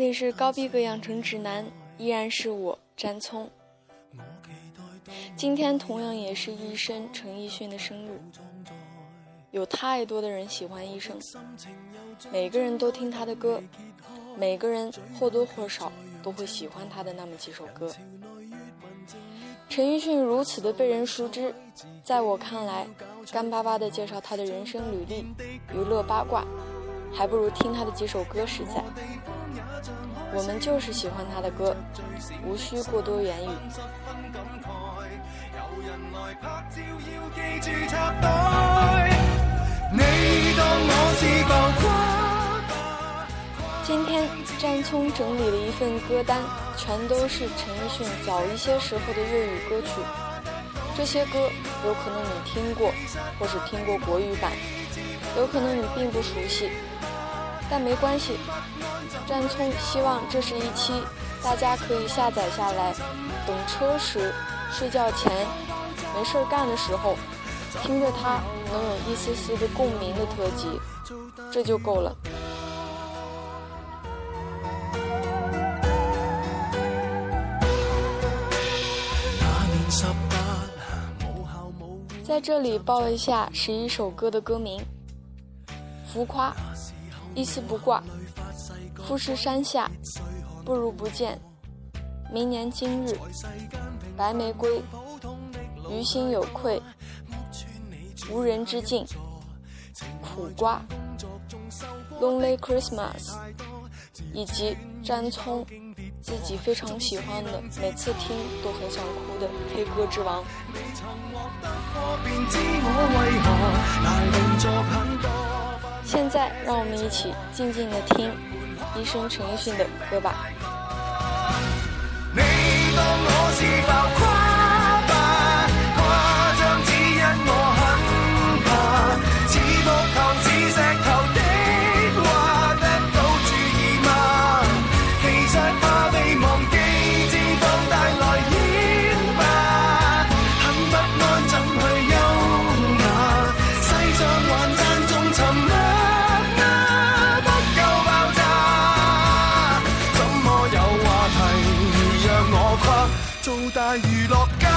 这里是高逼格养成指南，依然是我詹聪。今天同样也是医生陈奕迅的生日，有太多的人喜欢医生，每个人都听他的歌，每个人或多或少都会喜欢他的那么几首歌。陈奕迅如此的被人熟知，在我看来，干巴巴的介绍他的人生履历、娱乐八卦。还不如听他的几首歌实在。我们就是喜欢他的歌，无需过多言语。今天占聪整理了一份歌单，全都是陈奕迅早一些时候的粤语歌曲。这些歌有可能你听过，或是听过国语版；有可能你并不熟悉。但没关系，占聪希望这是一期，大家可以下载下来，等车时、睡觉前、没事干的时候，听着它能有一丝丝的共鸣的特辑，这就够了。在这里报一下十一首歌的歌名：浮夸。一丝不挂，富士山下，不如不见，明年今日，白玫瑰，于心有愧，无人之境，苦瓜，Lonely Christmas，以及詹聪自己非常喜欢的，每次听都很想哭的 K 歌之王。现在，让我们一起静静地听，一生陈奕迅的歌吧。大娱乐家。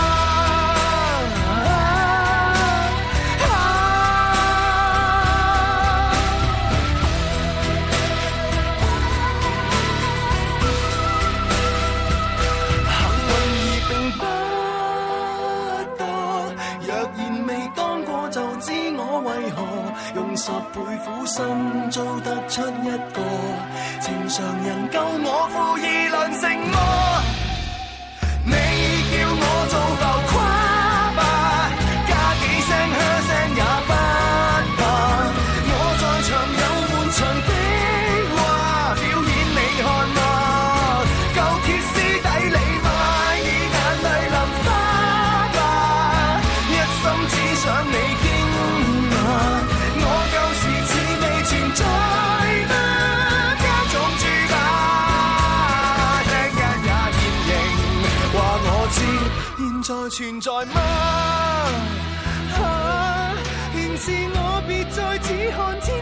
幸运而并不多，若然未干过，就知我为何用十倍苦心做得出一个，情常人够我富二两成么？我走。存在吗？哈，仍是我，别再只看。天。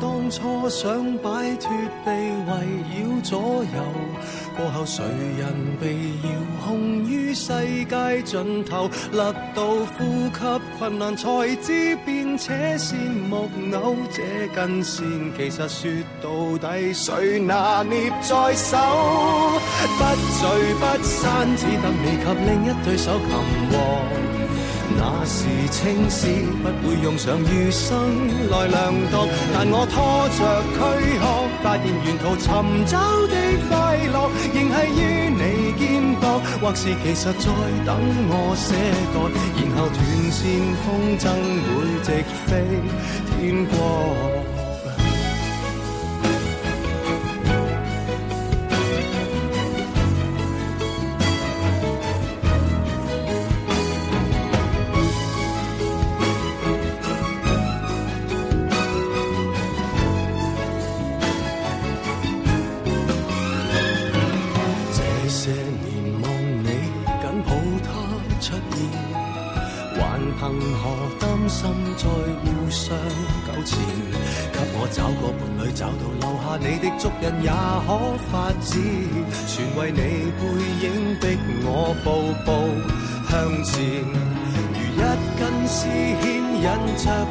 当初想摆脱被围绕左右，过后谁人被遥控于世界尽头，勒到呼吸困难才知变扯线木偶，这根线其实说到底谁拿捏在手，不聚不散，只得你及另一对手擒获。那是青丝，不会用上余生来量度。但我拖着躯壳，发现沿途寻找的快乐，仍系于你肩膊。或是其实在等我些个，然后断线风筝会直飞天过。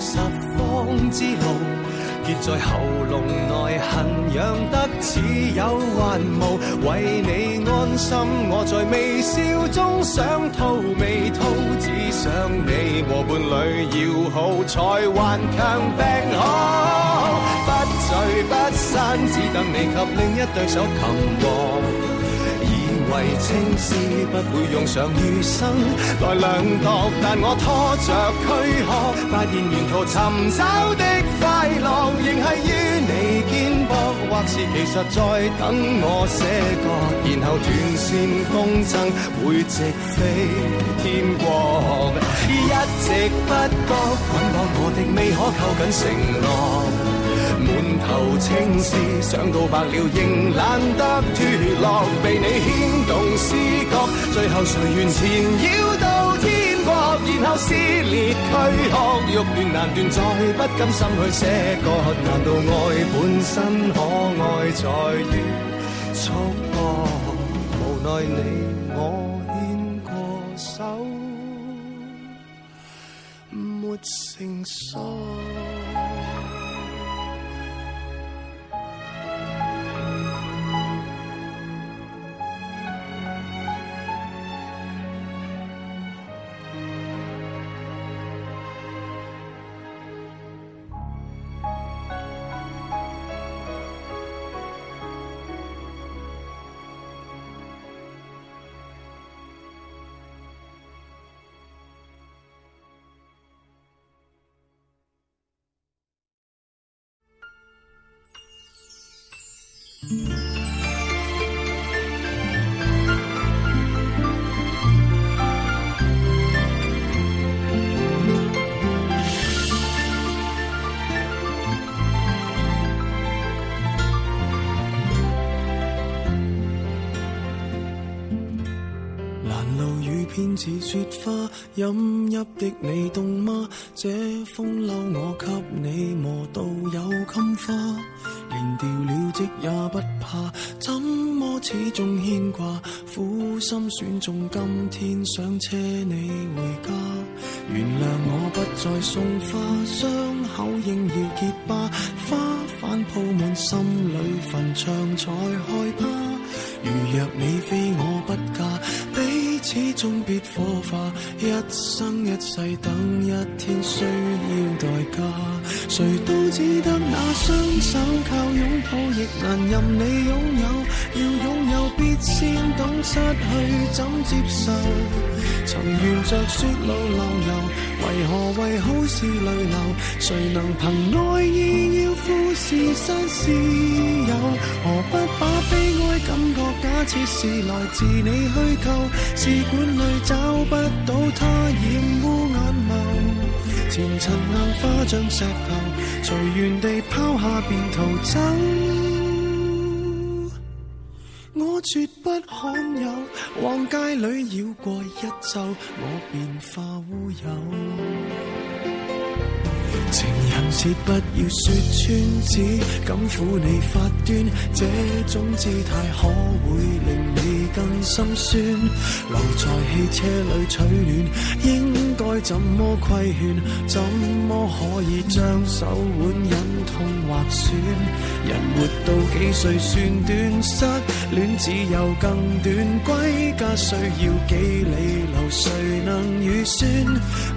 十方之路，结在喉咙内，恨养得似有还无。为你安心，我在微笑中想吐未吐，只想你和伴侣要好，才还强病好。不聚不散，只等你及另一对手擒获。青丝不会用上余生来量度，但我拖着躯壳，发现沿途寻找的快乐，仍系于你肩膊。或是其实在等我些个，然后断线风筝会直飞天光。一直不觉捆绑我的，未可扣紧承诺。满头青丝，想到白了仍懒得脱落，被你牵动思觉，最后谁愿缠绕到天国，然后撕裂躯壳，欲断难断，再不甘心去舍割，难道爱本身可爱在于束缚？无奈你我牵过手，没成双。雪花，飲泣的你凍嗎？這風褸我給你磨到有襟花，連掉了職也不怕，怎麼始終牽掛？苦心選中今天想車你回家，原諒我不再送花，傷口應要結疤，花瓣鋪滿心裏墳場才害怕。如若你非我不嫁。始终必火化，一生一世等一天需要代价。谁都只得那双手，靠拥抱亦难任你拥有。要拥有，必先懂失去怎接受。曾沿着雪路浪游，为何为好事泪流？谁能凭爱意要富士山私有？何不把悲哀感觉，假设是来自你虚构？试管里找不到它，染污眼眸。前尘硬化像石头，随缘地抛下便逃走。我绝不罕有，往街里绕过一周，我便化乌有。情人节不要说穿，只敢抚你发端，这种姿态可会令你？更心酸，留在汽车里取暖，应该怎么规劝？怎么可以将手腕忍痛划损？人活到几岁算短，失恋只有更短。归家需要几里路，谁能预算？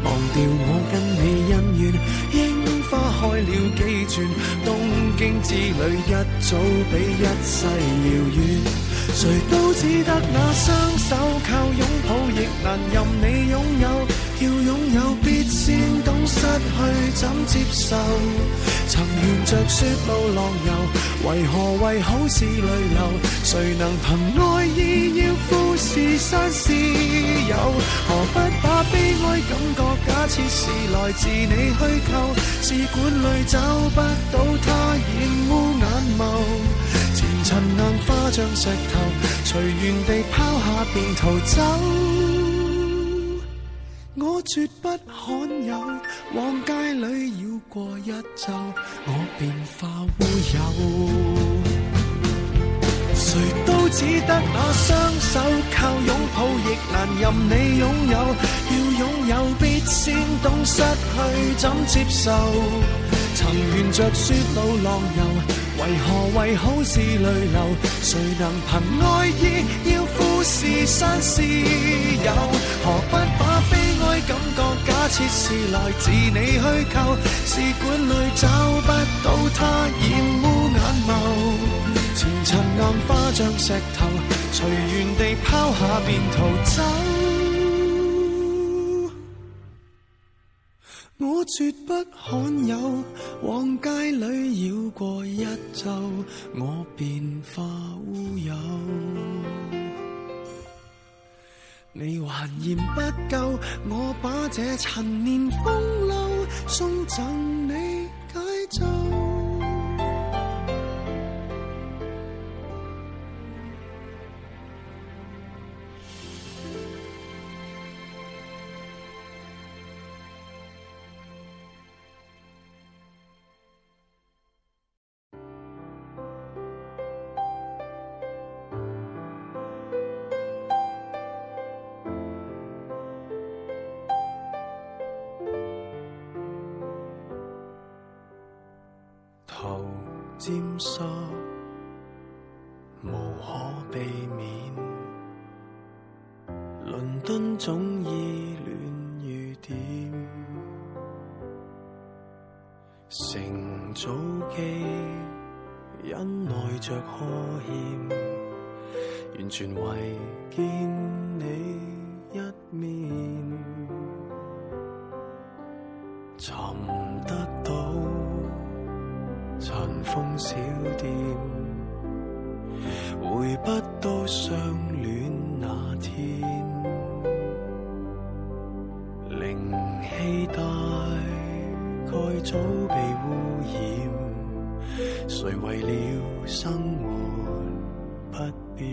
忘掉我跟你恩怨，樱花开了几转？东京之旅一早比一世遥远。谁都只得那双手，靠拥抱亦难任你拥有。要拥有，必先懂失去怎接受。曾沿着雪路浪游，为何为好事泪流？谁能凭爱意要富是山是友？何不把悲哀感觉假设是来自你虚构？试管里找不到他染污眼眸。尘硬化，像石头，随缘地抛下便逃走。我绝不罕有，往街里绕过一周，我便化乌有。谁都只得那双手靠拥抱，亦难任你拥有。要拥有，必先懂失去怎接受。曾沿着雪路浪游。为何为好事泪流？谁能凭爱意要富士山私有？何不把悲哀感觉假设是来自你虚构？试管里找不到它，染污眼眸。前尘硬花像石头，随缘地抛下便逃走。我绝不罕有，往街里绕过一周，我便化乌有。你还嫌不够，我把这陈年风流送赠你。不变，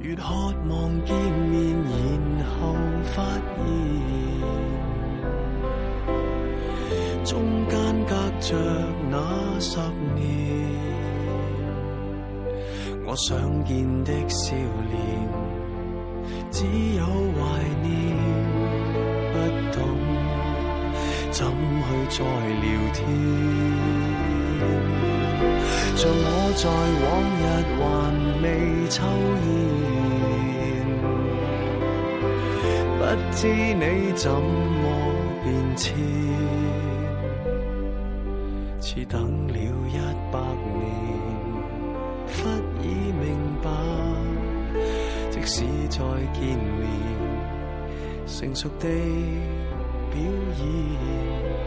越渴望见面，然后发现，中间隔着那十年。我想见的笑脸，只有怀念，不懂怎去再聊天。像我在往日还未抽烟，不知你怎么变迁，似等了一百年，忽已明白，即使再见面，成熟地表演。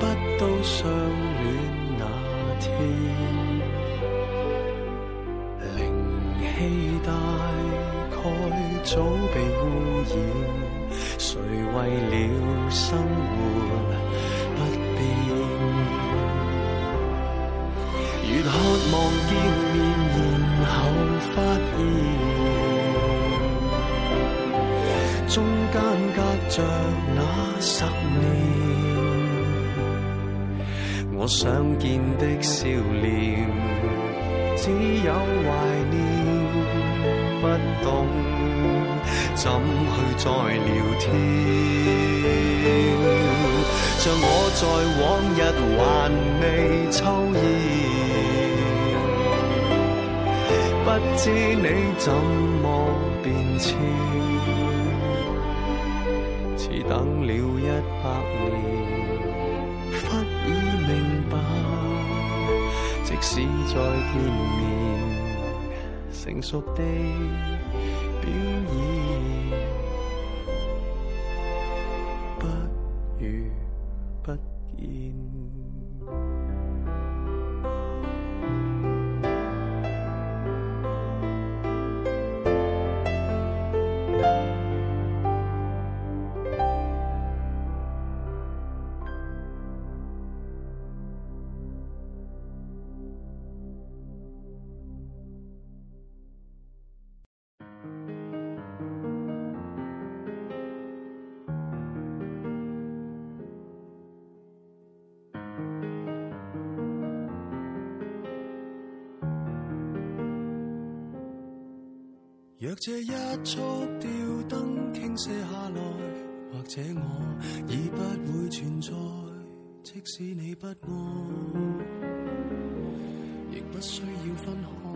不到相恋那天，灵气大概早被污染。谁为了生活不变？越渴望见面，然后发现中间隔着。我想见的笑脸，只有怀念。不懂怎去再聊天，像我在往日还未抽烟，不知你怎么变迁，似等了一百年。再见面，成熟地表演，不如不见。若这一束吊灯倾泻下来，或者我已不会存在。即使你不爱，亦不需要分开。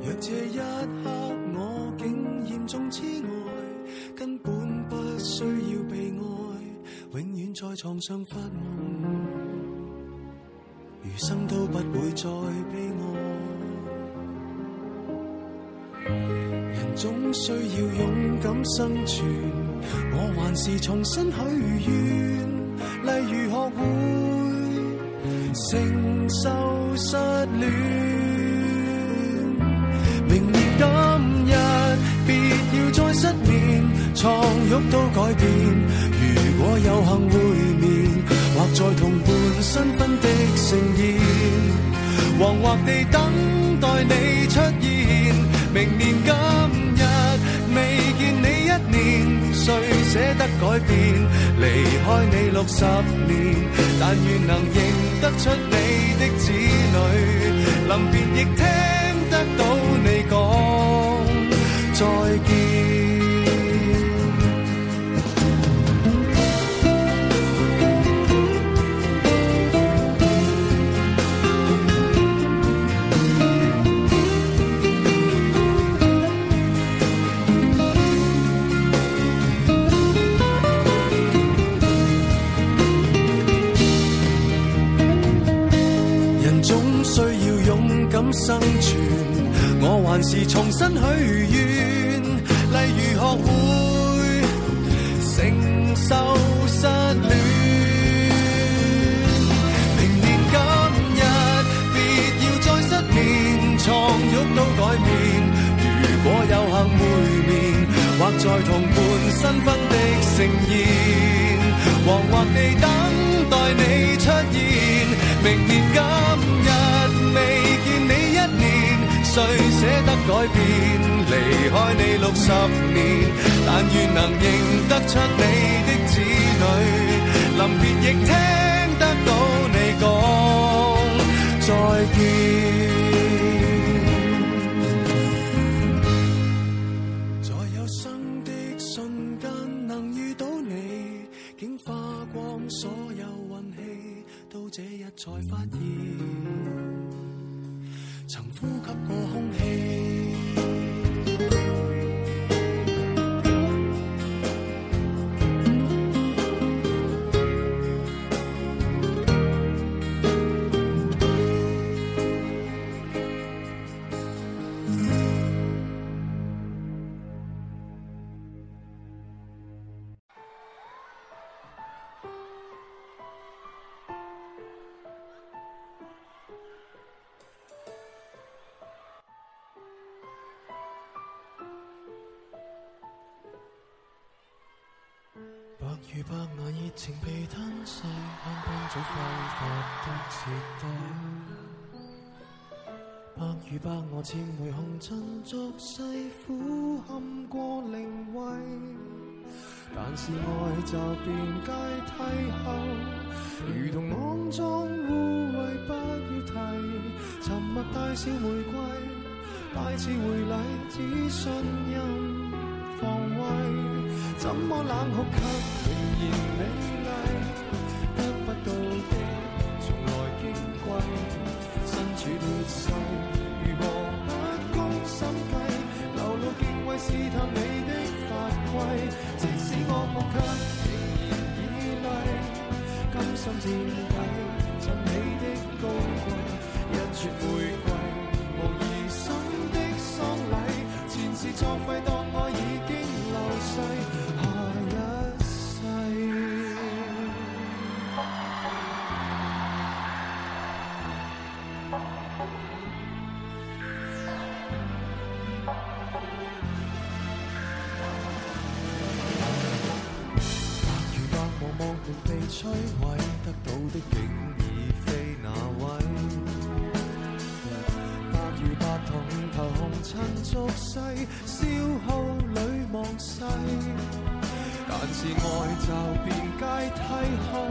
若这一刻我竟严重痴呆，根本不需要被爱，永远在床上发梦，余生都不会再悲哀。人总需要勇敢生存，我还是重新许愿，例如学会承受失恋。明年今日，别要再失眠，床褥都改变。如果有幸会面，或在同伴新婚的盛宴，惶惑地等待你出现。明年今日未见你一年，谁舍得改变？离开你六十年，但愿能认得出你的子女，临别亦听得到你讲再见。还是重新许愿，例如学会承受失恋。明年今日，别要再失眠，床褥都改变。如果有幸会面，或在同伴新婚的盛宴，惶惑地等待你出现。明年。改变，离开你六十年，但愿能认得出你。情被吞噬，香槟早挥发得彻底。白与白，我千回红尘作势，俯瞰过灵位。但是爱就变阶梯后，如同肮脏污秽，不要提。沉默带笑玫瑰，带刺回礼，只信任防卫。怎么冷酷，却仍然美丽？得不到的，从来矜贵。身处劣势，如何不攻心计？流露敬畏，试探你的法规。即使我傲却仍然倚赖。甘心垫底，衬你的高贵。一撮玫瑰，无疑心的丧礼，前事作废。俗世消耗里忘世，但是爱就变阶梯后，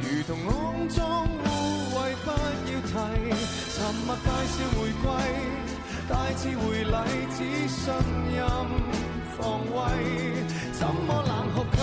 如同肮脏污秽不要提，沉默带笑回归，大致回礼只信任防卫，怎么冷酷？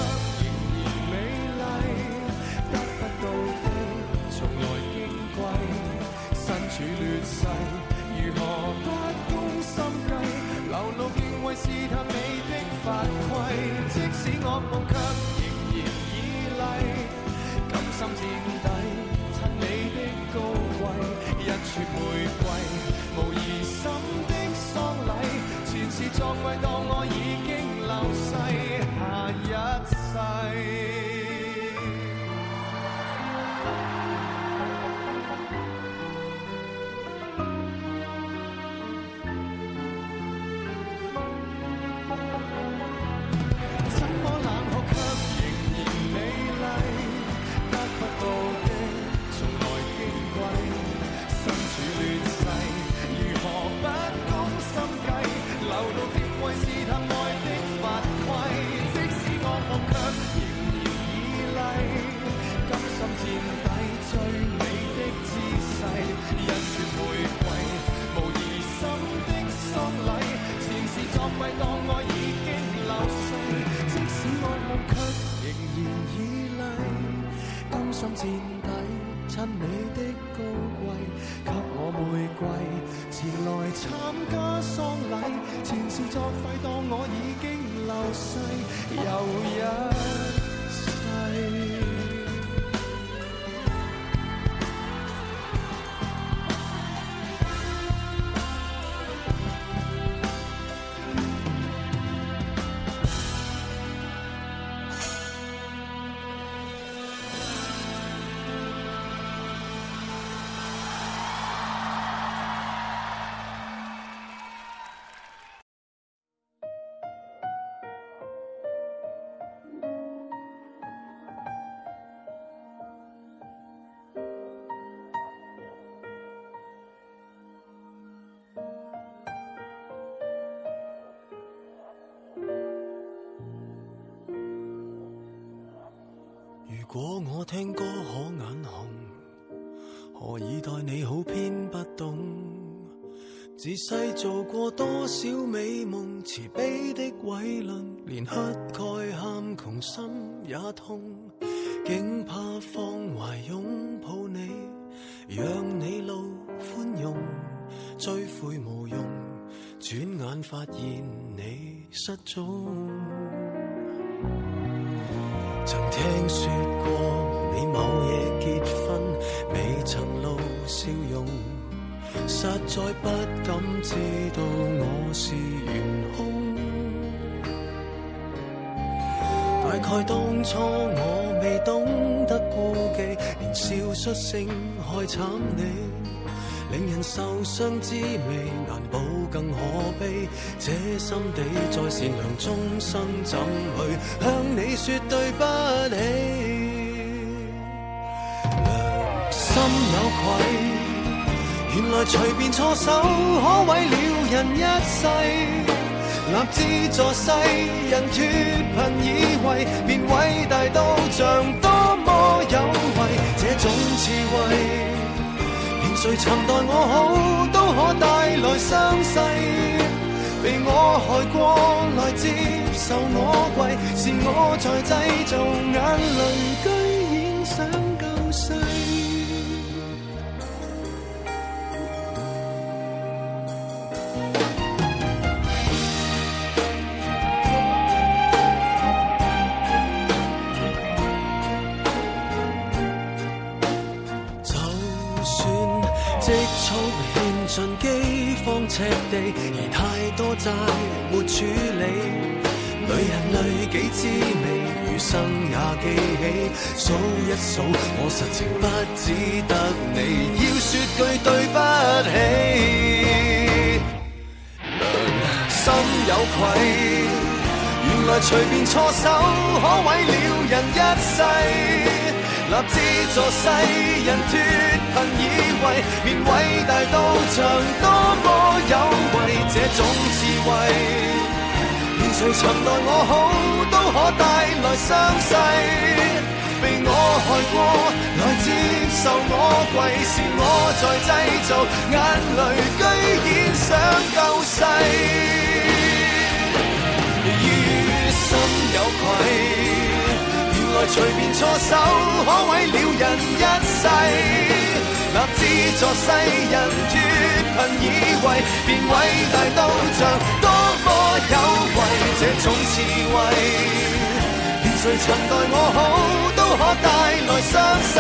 作废，当我已经流逝又一世。听歌可眼红，何以待你好偏不懂？自细做过多少美梦，慈悲的伟论，连乞丐喊穷心也痛，竟怕放怀拥抱你，让你露宽容，追悔无用，转眼发现你失踪。实在不敢知道我是悬空，大概当初我未懂得顾忌，连笑出性害惨你，令人受伤滋味难保更可悲，这心底再善良，终生，怎去向你说对不起？良心有愧。原来随便错手可毁了人一世，立志助世人脱贫以为便伟大到像多么有为，这种智慧。连谁曾待我好都可带来伤势，被我害过来接受我跪，是我在制造眼泪。债没处理，泪痕累几滋味，余生也记起。数一数，我实情不只得你要说句对不起，心有愧。原来随便错手，可毁了人一世。立志助世人脱贫，以为面伟大到强多么有为，这种智慧，连谁曾待我好都可带来伤势，被我害过，来接受我跪，是我在制造眼泪，居然想救世，于心有愧。来随便错手，可毁了人一世。立志助世人脱贫，以为便伟大到像多么有为。这种智慧，连谁曾待我好，都可带来伤势。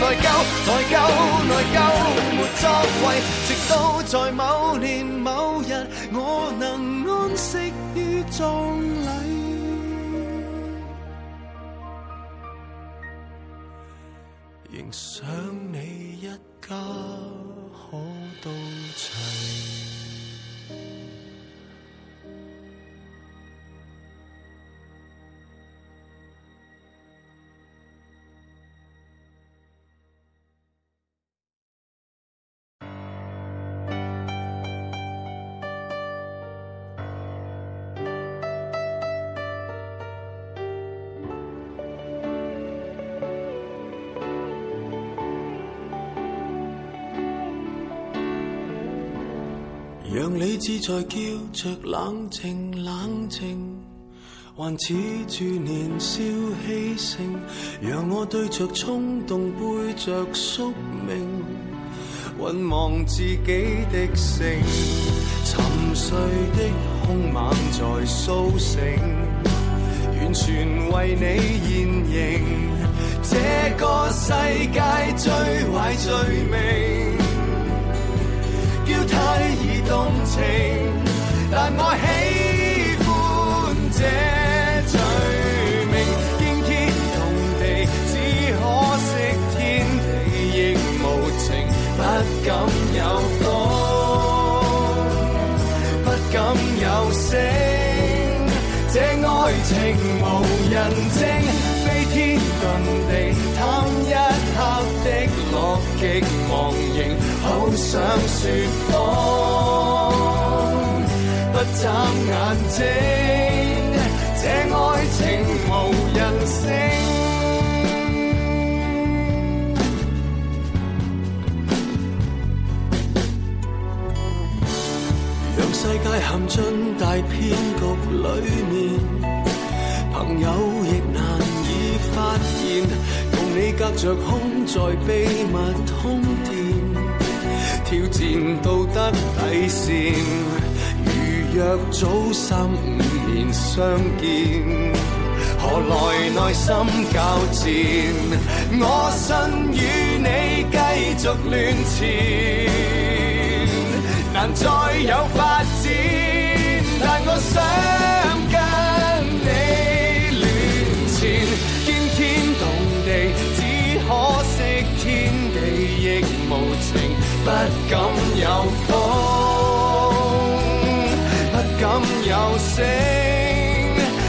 内疚，内疚，内疚，没作为。直到在某年某日，我能安息于葬礼。仍想你一家。让理智在叫着冷静冷静，还恃住年少气盛，让我对着冲动背着宿命，浑忘自己的姓。沉睡的凶猛在苏醒，完全为你现形，这个世界最坏最美。标太易动情，但我喜欢这罪名，惊天动地，只可惜天地亦无情，不敢有风，不敢有声，这爱情无人证。想说谎，不眨眼睛，这爱情无人性。让世界陷进大骗局里面，朋友亦难以发现，共你隔着空在秘密通。挑战道德底线，如若早三五年相见，何来内心交战？我信与你继续乱缠，难再有发展，但我想。不敢有风，不敢有声，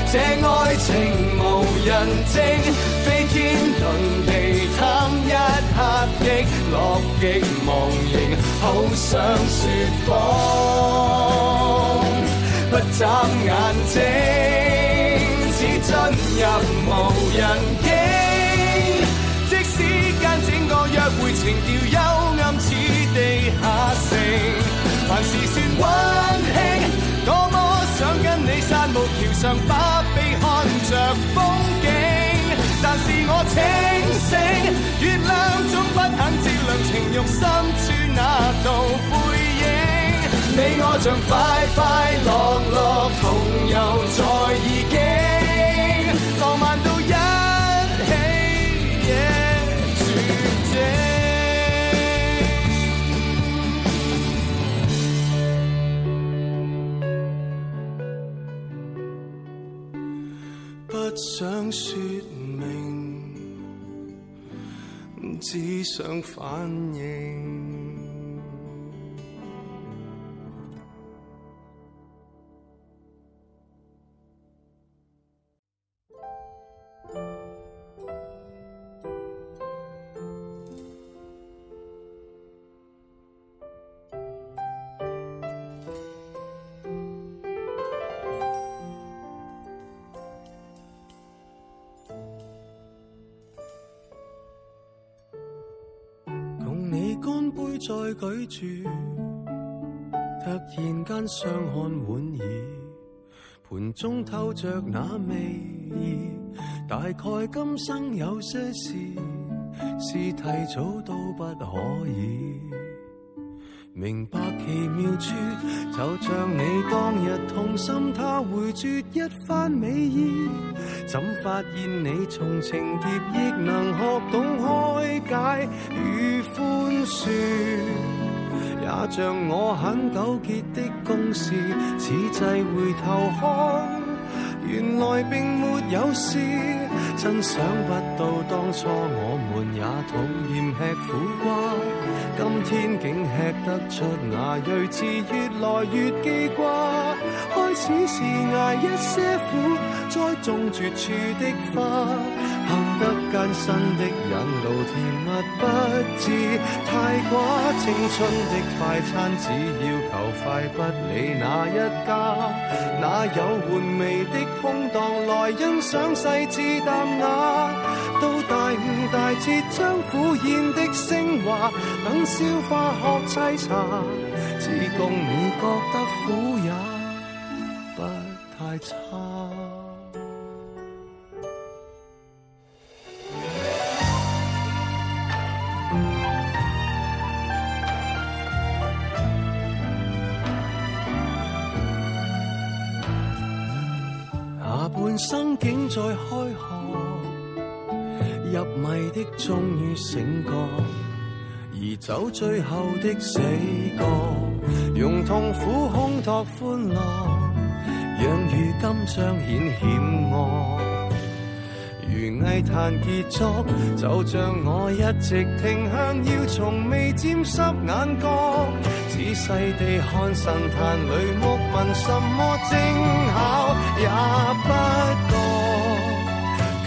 这爱情无人证。飞天遁地贪一刻的乐极忘形，好想说谎，不眨眼睛，只进入无人境。即使间整个约会情调。还是算温馨，多么想跟你散步桥上，把臂看着风景。但是我清醒，月亮总不肯照亮情欲深处那道背影。你我像快快乐乐同游在异境。想说明，只想反映。干杯再举住，突然间相看莞尔，盘中透着那味儿，大概今生有些事，是提早都不可以明白奇妙处，就像你当日痛心，他回绝一番美意，怎发现你从情劫亦能学懂开解与灰？说，也像我很纠结的公事，此际回头看，原来并没有事。真想不到当初我们也讨厌吃苦瓜，今天竟吃得出那睿智，越来越记挂。开始是挨一些苦，再种绝处的花。行得艰辛的引路，甜蜜不知太寡。青春的快餐，只要求快，不理哪一家。哪有玩味的空档来欣赏细致淡雅？到大午大节，将苦宴的升华，等消化学沏茶，只共你觉得苦也不太差。竟在開學，入迷的終於醒覺，而走最後的死角，用痛苦烘托歡樂，讓如今彰顯險惡。如艺坛结束，就像我一直停向，要從未沾濕眼角，仔細地看神壇裏木问什麼精巧也不。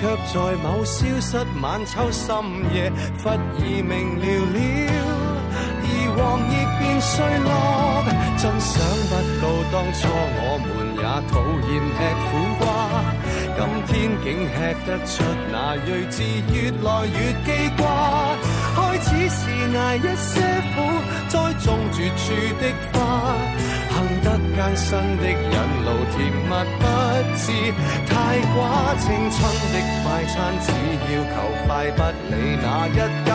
却在某消失晚秋深夜忽已明了了，而黄叶变碎落，真想不到当初我们也讨厌吃苦瓜，今天竟吃得出那睿智，越来越记挂。开始是挨一些苦，栽种绝处的花。单身的引路，甜蜜不知太寡；青春的快餐，只要求快，不理哪一家。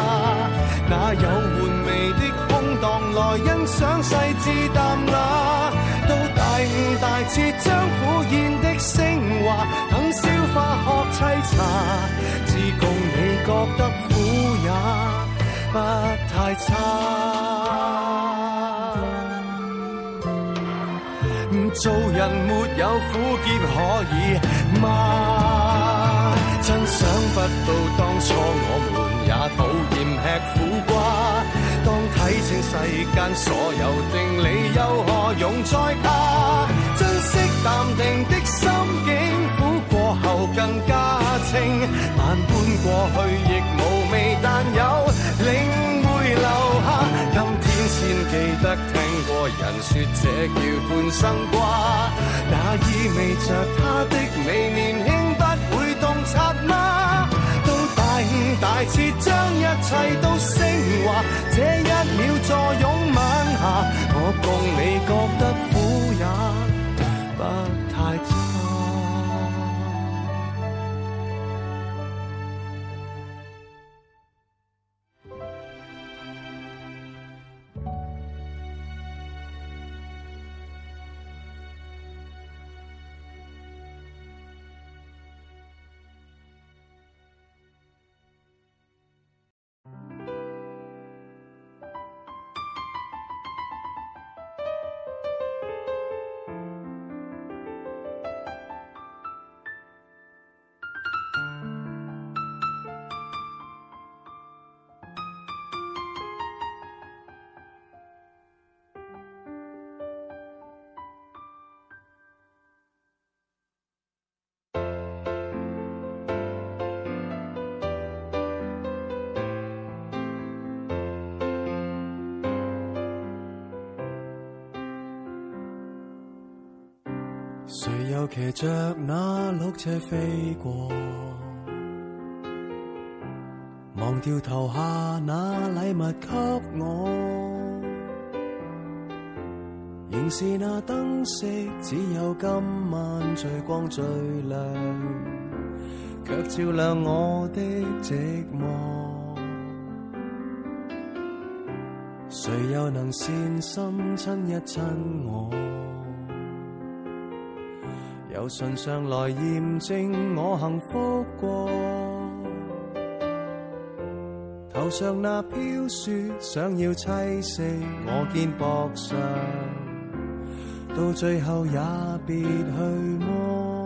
哪有换味的空档来欣赏细致淡雅？到大五、大彻，将苦宴的升华，等消化学沏茶，只共你觉得苦也不太差。做人没有苦涩可以吗？真想不到当初我们也讨厌吃苦瓜。当睇清世间所有定理，又何用再怕？珍惜淡定的心境，苦过后更加清。万般过去亦无味，但有领会留下。今天先记得听。人说这叫半生瓜，那意味着他的美年轻不会洞察吗？到大五大彻，将一切都升华。这一秒坐拥晚霞，我共你觉得苦也不太差。谁又骑着那绿车飞过？忘掉头下那礼物给我，仍是那灯色，只有今晚最光最亮，却照亮我的寂寞。谁又能善心亲一亲我？唇上来验证我幸福过，头上那飘雪想要栖息我肩膊上，到最后也别去摸。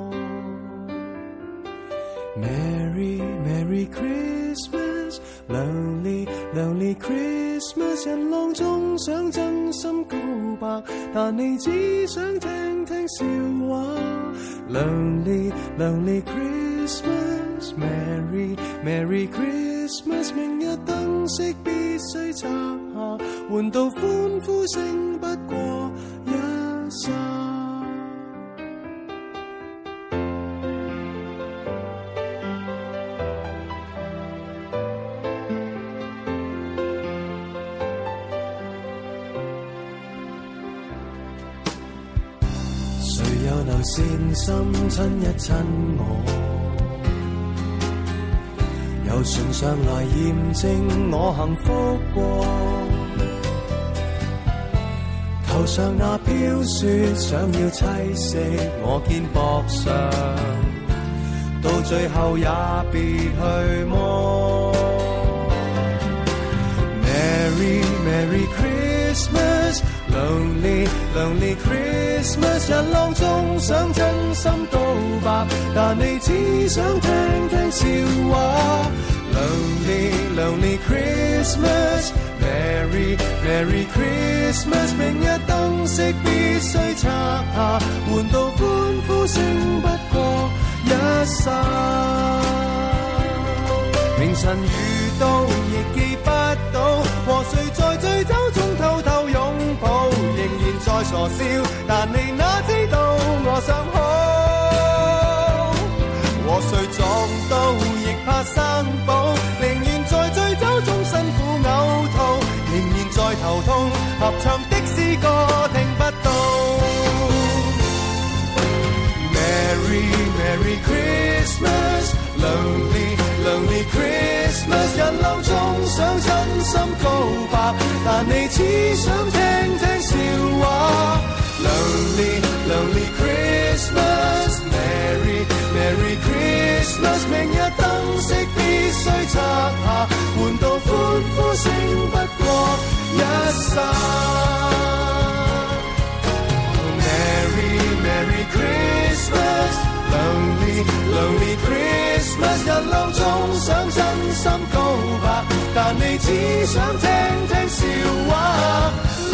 Merry, Merry Christmas, lonely Lonely Christmas。人浪中想真心告白，但你只想聽聽笑話。Lonely, lonely Christmas, Merry Merry Christmas。明日燈飾必須拆下，換到歡呼聲不過一剎。善心亲一亲我，有船上来验证我幸福过。头上那飘雪想要栖息我肩膊上，到最后也别去摸。Merry Merry Christmas Lonely Lonely Christmas。Christmas 日浪中想真心告白，但你只想听听笑话。Lonely Lonely Christmas Merry Merry Christmas 明日灯熄必须拆下，换到欢呼声不过一刹。凌晨遇到亦记不到，和谁在醉酒中。傻笑，但你哪知道我想哭。和谁撞到，亦怕生保，宁愿在醉酒中辛苦呕吐，仍然在头痛。合唱的诗歌听不到。Merry Merry Christmas，Lonely Lonely Christmas，人流中想真心告白，但你只想听。Lonely, lonely Christmas Merry, Merry Christmas 明日燈飾必須拆下換到歡呼聲不過一剎 Merry, Merry Christmas Lonely, lonely Christmas 日路中想真心告白但你只想聽聽笑話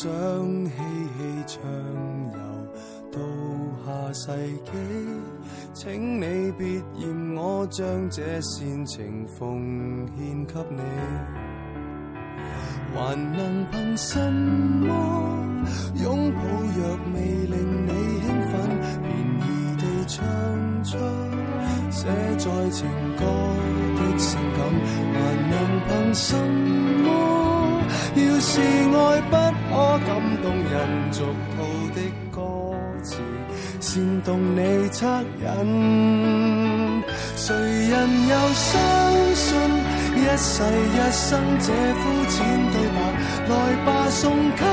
想嬉戏畅游到下世纪，请你别嫌我将这煽情奉献给你，还能凭什么拥抱？若未令你兴奋，便宜地唱出写在情歌的性感，还能凭心？是爱不可感动人俗套的歌词煽动你恻隐，谁人又相信一世一生这肤浅对白？来吧，送给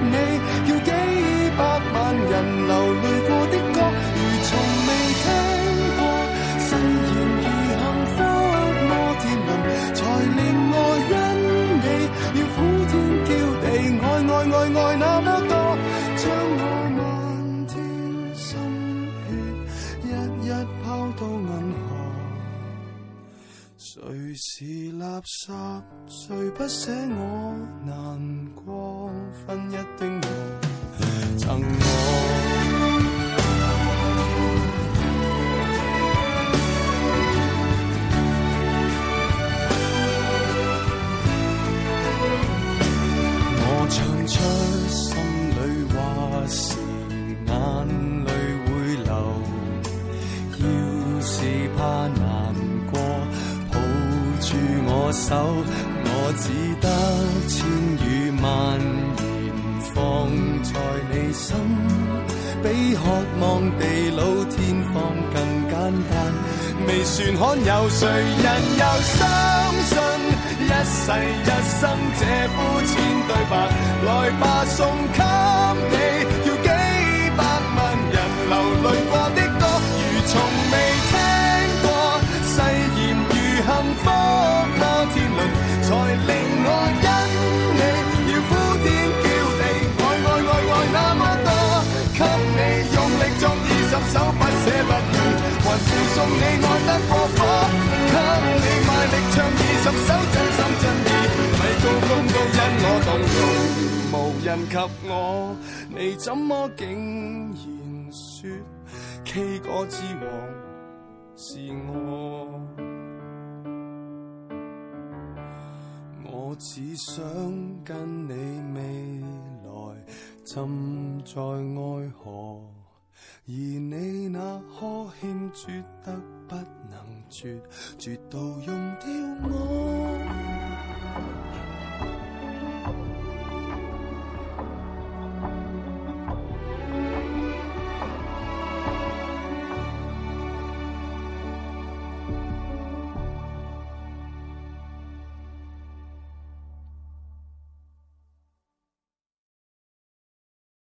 你，要几百万人流。是垃圾，谁不舍我难过？分一丁头赠我。我唱出心里话时，眼泪会流。要是怕。手，我只得千語萬言放在你心，比渴望地老天荒更簡單。未算罕有，誰人又相信一世一生這肤浅對白？來吧，送給你，要幾百萬人流淚過的歌，如從。不舍不棄，還附送你我得过火，給你卖力唱二十首真心真意，迷倒公都因我動容，無人及我，你怎麼竟然说 K 歌之王是我？我只想跟你未來浸在愛河。而你那呵欠绝得不能绝，绝到溶掉我。